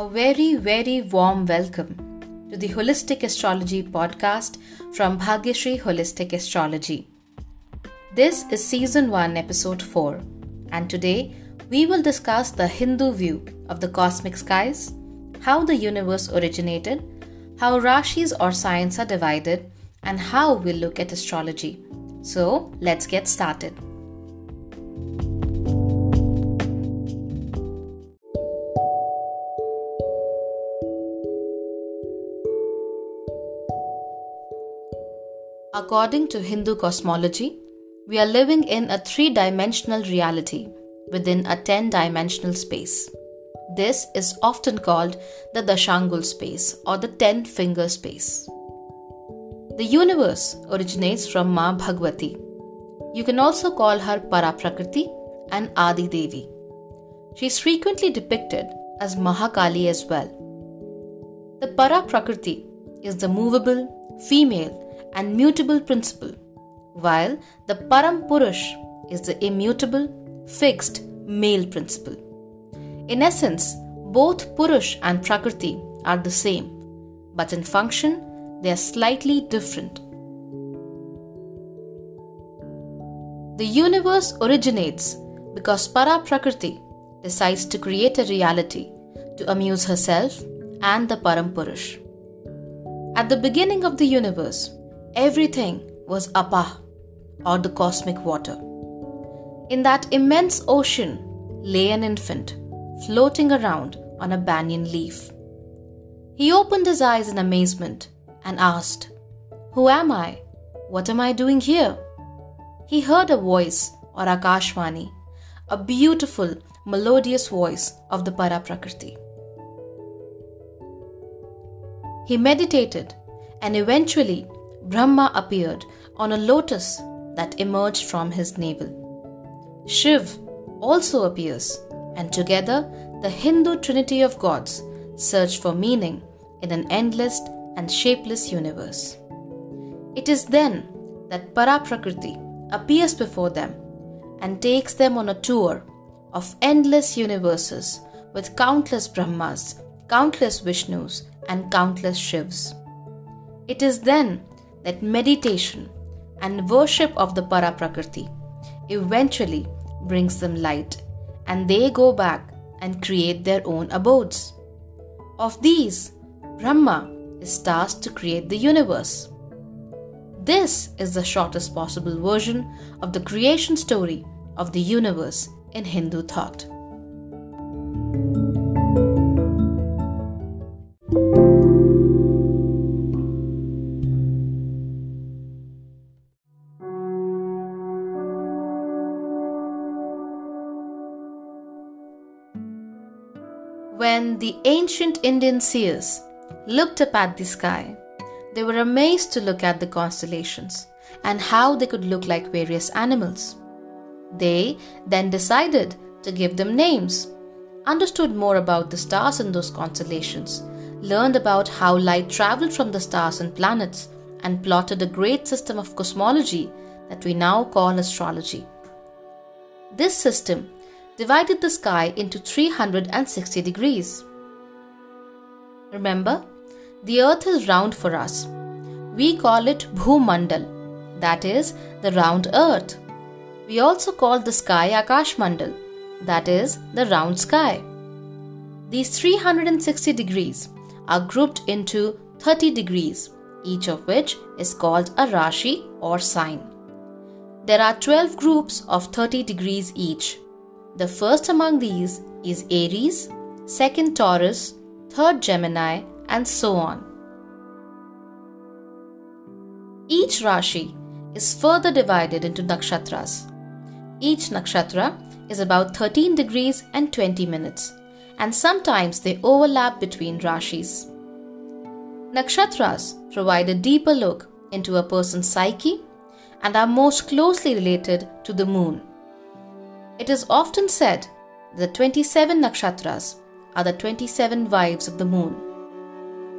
A very, very warm welcome to the Holistic Astrology podcast from Bhagyashree Holistic Astrology. This is season 1, episode 4, and today we will discuss the Hindu view of the cosmic skies, how the universe originated, how rashis or signs are divided, and how we'll look at astrology. So, let's get started. According to Hindu cosmology, we are living in a three dimensional reality within a 10 dimensional space. This is often called the Dashangul space or the 10 finger space. The universe originates from Ma Bhagwati. You can also call her Paraprakriti and Adi Devi. She is frequently depicted as Mahakali as well. The Paraprakriti is the movable, female, and mutable principle, while the Param Purush is the immutable, fixed male principle. In essence, both Purush and Prakriti are the same, but in function, they are slightly different. The universe originates because Para Prakriti decides to create a reality to amuse herself and the Param Purush. At the beginning of the universe, everything was Apa, or the cosmic water. In that immense ocean lay an infant, floating around on a banyan leaf. He opened his eyes in amazement and asked, Who am I? What am I doing here? He heard a voice, or Akashvani, a beautiful, melodious voice of the Paraprakriti. He meditated and eventually Brahma appeared on a lotus that emerged from his navel. Shiv also appears, and together the Hindu trinity of gods search for meaning in an endless and shapeless universe. It is then that Paraprakriti appears before them and takes them on a tour of endless universes with countless Brahmas, countless Vishnus, and countless Shivs. It is then that meditation and worship of the Paraprakriti eventually brings them light and they go back and create their own abodes. Of these, Brahma is tasked to create the universe. This is the shortest possible version of the creation story of the universe in Hindu thought. When the ancient Indian seers looked up at the sky, they were amazed to look at the constellations and how they could look like various animals. They then decided to give them names, understood more about the stars in those constellations, learned about how light traveled from the stars and planets, and plotted a great system of cosmology that we now call astrology. This system divided the sky into 360 degrees. Remember, the earth is round for us. We call it Bhumandal, that is, the round earth. We also call the sky Akashmandal, that is, the round sky. These 360 degrees are grouped into 30 degrees, each of which is called a Rashi or sign. There are 12 groups of 30 degrees each, the first among these is Aries, second Taurus, third Gemini, and so on. Each Rashi is further divided into nakshatras. Each nakshatra is about 13 degrees and 20 minutes, and sometimes they overlap between Rashis. Nakshatras provide a deeper look into a person's psyche and are most closely related to the moon. It is often said that the 27 nakshatras are the 27 wives of the moon.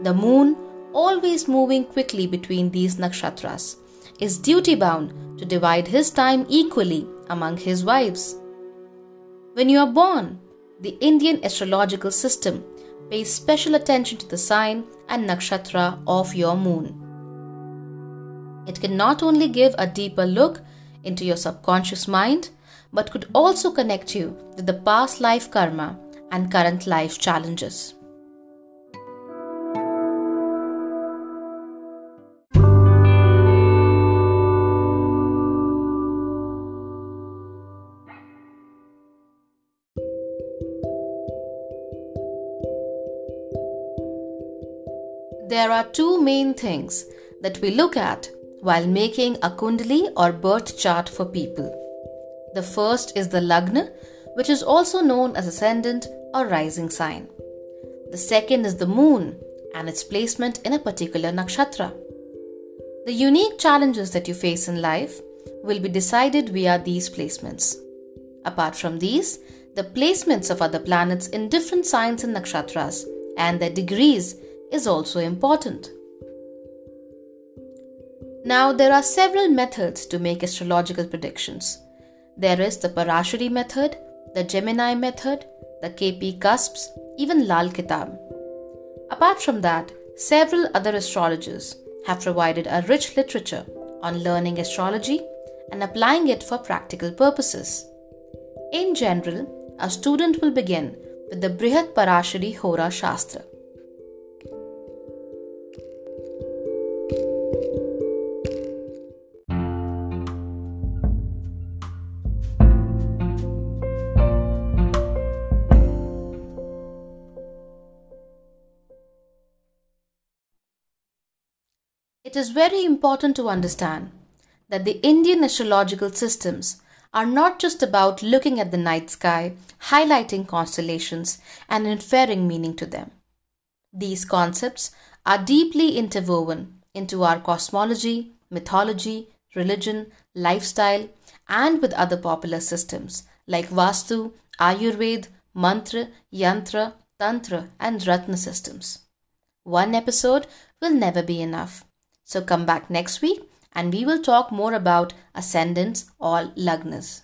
The moon, always moving quickly between these nakshatras, is duty bound to divide his time equally among his wives. When you are born, the Indian astrological system pays special attention to the sign and nakshatra of your moon. It can not only give a deeper look into your subconscious mind, but could also connect you with the past life karma and current life challenges. There are two main things that we look at while making a kundali or birth chart for people. The first is the lagna, which is also known as ascendant or rising sign. The second is the moon and its placement in a particular nakshatra. The unique challenges that you face in life will be decided via these placements. Apart from these, the placements of other planets in different signs and nakshatras and their degrees is also important. Now, there are several methods to make astrological predictions. There is the Parashari method, the Jaimini method, the KP Cusps, even Lal Kitab. Apart from that, several other astrologers have provided a rich literature on learning astrology and applying it for practical purposes. In general, a student will begin with the Brihat Parashari Hora Shastra. It is very important to understand that the Indian astrological systems are not just about looking at the night sky, highlighting constellations, and inferring meaning to them. These concepts are deeply interwoven into our cosmology, mythology, religion, lifestyle, and with other popular systems like Vastu, Ayurveda, Mantra, Yantra, Tantra, and Ratna systems. One episode will never be enough. So come back next week and we will talk more about ascendants or lagnas.